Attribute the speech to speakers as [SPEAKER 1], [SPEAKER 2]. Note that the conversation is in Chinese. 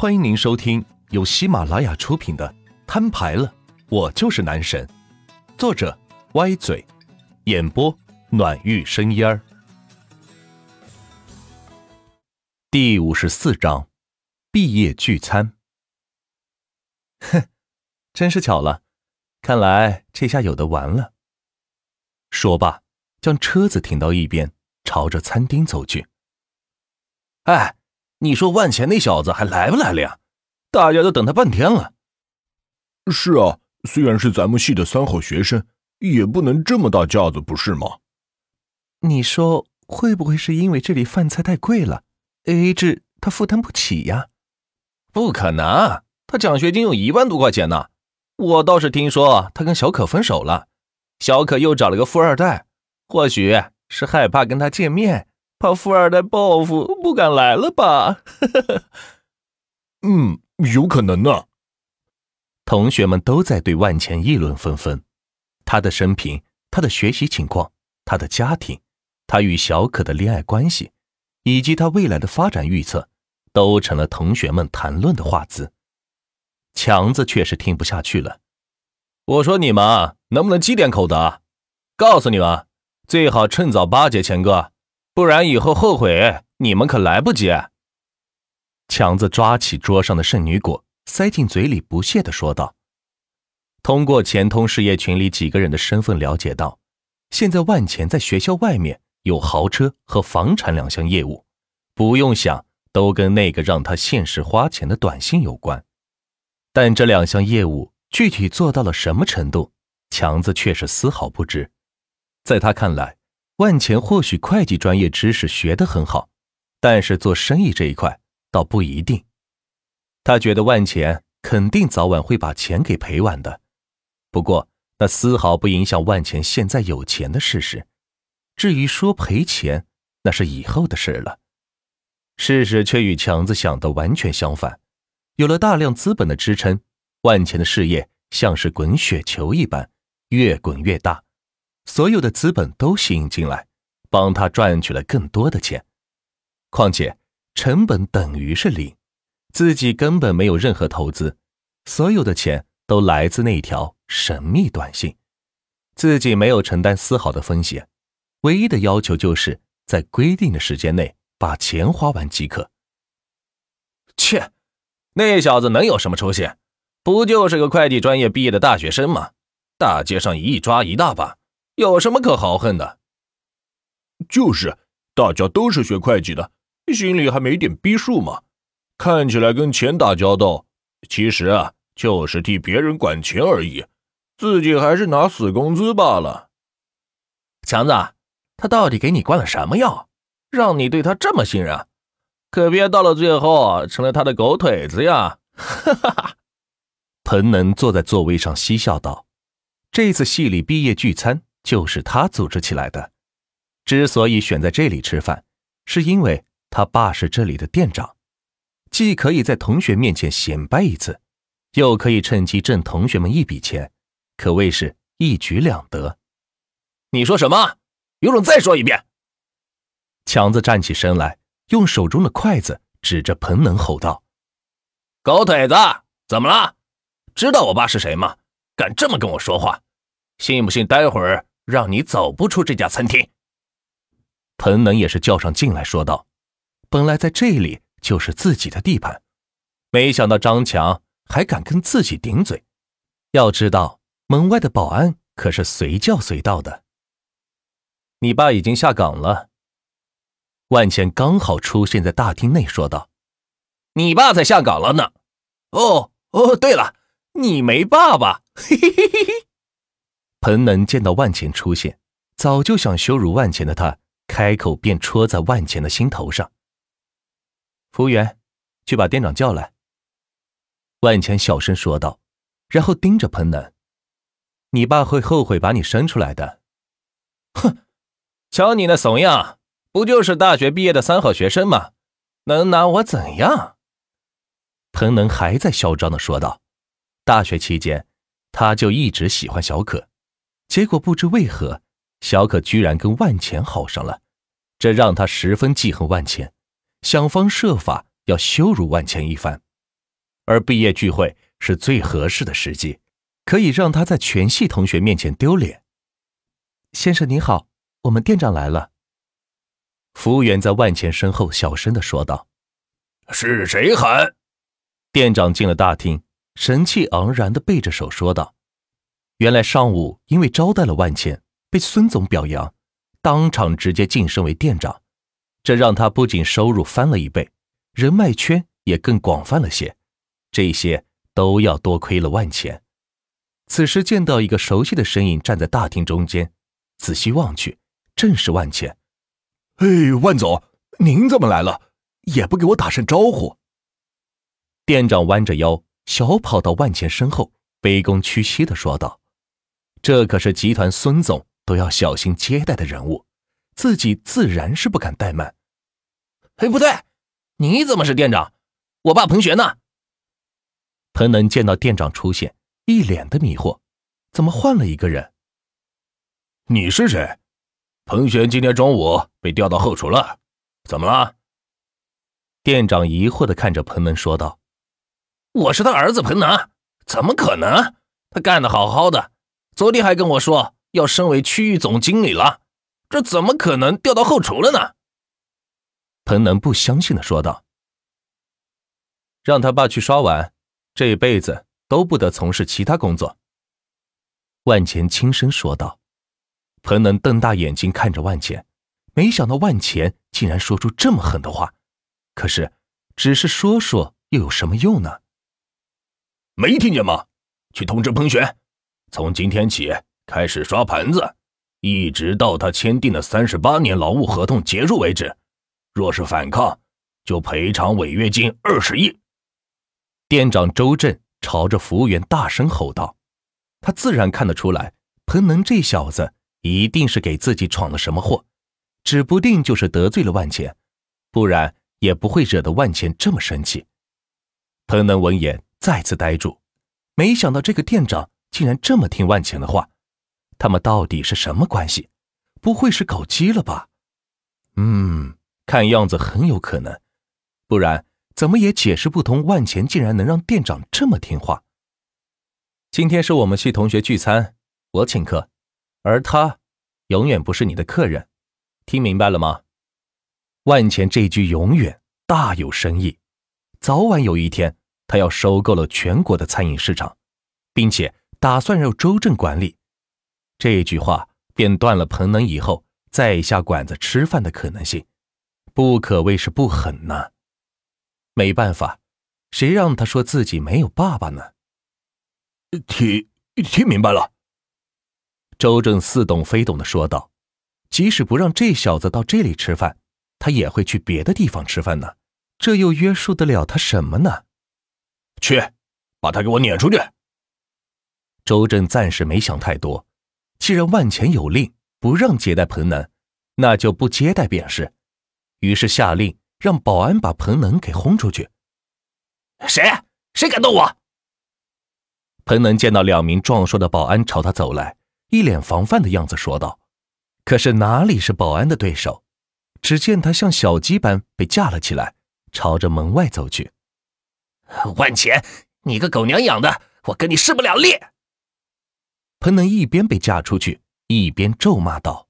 [SPEAKER 1] 欢迎您收听由喜马拉雅出品的《摊牌了，我就是男神》，作者歪嘴，演播暖玉生烟儿。第五十四章，毕业聚餐。哼，真是巧了，看来这下有的玩了。说罢，将车子停到一边，朝着餐厅走去。
[SPEAKER 2] 哎。你说万钱那小子还来不来了呀？大家都等他半天了。
[SPEAKER 3] 是啊，虽然是咱们系的三好学生，也不能这么大架子，不是吗？
[SPEAKER 1] 你说会不会是因为这里饭菜太贵了，A A 制他负担不起呀？
[SPEAKER 2] 不可能，他奖学金有一万多块钱呢。我倒是听说他跟小可分手了，小可又找了个富二代，或许是害怕跟他见面。怕富二代报复，不敢来了吧？
[SPEAKER 3] 嗯，有可能呢。
[SPEAKER 1] 同学们都在对万钱议论纷纷，他的生平、他的学习情况、他的家庭、他与小可的恋爱关系，以及他未来的发展预测，都成了同学们谈论的话题。强子却是听不下去了。
[SPEAKER 2] 我说你们能不能积点口德？告诉你们，最好趁早巴结钱哥。不然以后后悔，你们可来不及。
[SPEAKER 1] 强子抓起桌上的圣女果，塞进嘴里，不屑的说道：“通过钱通事业群里几个人的身份了解到，现在万钱在学校外面有豪车和房产两项业务，不用想，都跟那个让他限时花钱的短信有关。但这两项业务具体做到了什么程度，强子却是丝毫不知。在他看来。”万钱或许会计专业知识学得很好，但是做生意这一块倒不一定。他觉得万钱肯定早晚会把钱给赔完的，不过那丝毫不影响万钱现在有钱的事实。至于说赔钱，那是以后的事了。事实却与强子想的完全相反，有了大量资本的支撑，万钱的事业像是滚雪球一般，越滚越大。所有的资本都吸引进来，帮他赚取了更多的钱。况且成本等于是零，自己根本没有任何投资，所有的钱都来自那条神秘短信，自己没有承担丝毫的风险，唯一的要求就是在规定的时间内把钱花完即可。
[SPEAKER 2] 切，那小子能有什么出息？不就是个会计专业毕业的大学生吗？大街上一抓一大把。有什么可豪横的？
[SPEAKER 3] 就是，大家都是学会计的，心里还没点逼数吗？看起来跟钱打交道，其实啊，就是替别人管钱而已，自己还是拿死工资罢了。
[SPEAKER 2] 强子，他到底给你灌了什么药，让你对他这么信任？可别到了最后成了他的狗腿子呀！哈哈哈。
[SPEAKER 1] 彭能坐在座位上嬉笑道：“这次系里毕业聚餐。”就是他组织起来的。之所以选在这里吃饭，是因为他爸是这里的店长，既可以在同学面前显摆一次，又可以趁机挣同学们一笔钱，可谓是一举两得。
[SPEAKER 2] 你说什么？有种再说一遍！
[SPEAKER 1] 强子站起身来，用手中的筷子指着彭能吼道：“
[SPEAKER 2] 狗腿子，怎么了？知道我爸是谁吗？敢这么跟我说话？信不信待会儿？”让你走不出这家餐厅。
[SPEAKER 1] 彭能也是叫上劲来说道：“本来在这里就是自己的地盘，没想到张强还敢跟自己顶嘴。要知道，门外的保安可是随叫随到的。”你爸已经下岗了。万茜刚好出现在大厅内，说道：“
[SPEAKER 2] 你爸才下岗了呢。哦哦，对了，你没爸爸。”嘿嘿嘿嘿嘿。
[SPEAKER 1] 彭能见到万钱出现，早就想羞辱万钱的他，开口便戳在万钱的心头上。服务员，去把店长叫来。万钱小声说道，然后盯着彭能：“你爸会后悔把你生出来的。”
[SPEAKER 2] 哼，瞧你那怂样，不就是大学毕业的三好学生吗？能拿我怎样？
[SPEAKER 1] 彭能还在嚣张的说道：“大学期间，他就一直喜欢小可。”结果不知为何，小可居然跟万钱好上了，这让他十分记恨万钱，想方设法要羞辱万钱一番。而毕业聚会是最合适的时机，可以让他在全系同学面前丢脸。先生您好，我们店长来了。服务员在万钱身后小声的说道：“
[SPEAKER 3] 是谁喊？”
[SPEAKER 1] 店长进了大厅，神气昂然的背着手说道：“原来上午因为招待了万钱，被孙总表扬，当场直接晋升为店长，这让他不仅收入翻了一倍，人脉圈也更广泛了些。这些都要多亏了万钱。”此时见到一个熟悉的身影站在大厅中间，仔细望去，正是万钱。
[SPEAKER 3] 哎，万总，您怎么来了？也不给我打声招呼。
[SPEAKER 1] 店长弯着腰，小跑到万钱身后，卑躬屈膝的说道：“这可是集团孙总都要小心接待的人物，自己自然是不敢怠慢。”
[SPEAKER 2] 哎，不对，你怎么是店长？我爸彭璇呢？
[SPEAKER 1] 彭能见到店长出现，一脸的迷惑，怎么换了一个人？
[SPEAKER 3] 你是谁？彭璇今天中午被调到后厨了，怎么了？
[SPEAKER 1] 店长疑惑的看着彭能说道：“
[SPEAKER 2] 我是他儿子彭能，怎么可能？他干的好好的，昨天还跟我说要升为区域总经理了，这怎么可能调到后厨了呢？”
[SPEAKER 1] 彭能不相信的说道：“让他爸去刷碗，这一辈子都不得从事其他工作。”万钱轻声说道。彭能瞪大眼睛看着万钱，没想到万钱竟然说出这么狠的话。可是，只是说说又有什么用呢？
[SPEAKER 3] 没听见吗？去通知彭璇，从今天起开始刷盘子，一直到他签订的三十八年劳务合同结束为止。若是反抗，就赔偿违约金二十亿。
[SPEAKER 1] 店长周震朝着服务员大声吼道：“他自然看得出来，彭能这小子。”一定是给自己闯了什么祸，指不定就是得罪了万钱，不然也不会惹得万钱这么生气。彭能闻言再次呆住，没想到这个店长竟然这么听万钱的话，他们到底是什么关系？不会是搞基了吧？嗯，看样子很有可能，不然怎么也解释不通万钱竟然能让店长这么听话。今天是我们系同学聚餐，我请客。而他，永远不是你的客人，听明白了吗？万钱这句“永远”大有深意，早晚有一天，他要收购了全国的餐饮市场，并且打算让周正管理。这句话便断了彭能以后再下馆子吃饭的可能性，不可谓是不狠呐。没办法，谁让他说自己没有爸爸呢？
[SPEAKER 3] 听听明白了。
[SPEAKER 1] 周正似懂非懂的说道：“即使不让这小子到这里吃饭，他也会去别的地方吃饭呢。这又约束得了他什么呢？
[SPEAKER 3] 去，把他给我撵出去。”
[SPEAKER 1] 周正暂时没想太多，既然万钱有令不让接待彭能，那就不接待便是。于是下令让保安把彭能给轰出去。
[SPEAKER 2] 谁？谁敢动我？
[SPEAKER 1] 彭能见到两名壮硕的保安朝他走来。一脸防范的样子说道：“可是哪里是保安的对手？只见他像小鸡般被架了起来，朝着门外走去。
[SPEAKER 2] 万钱，你个狗娘养的，我跟你势不两立！”
[SPEAKER 1] 彭能一边被架出去，一边咒骂道。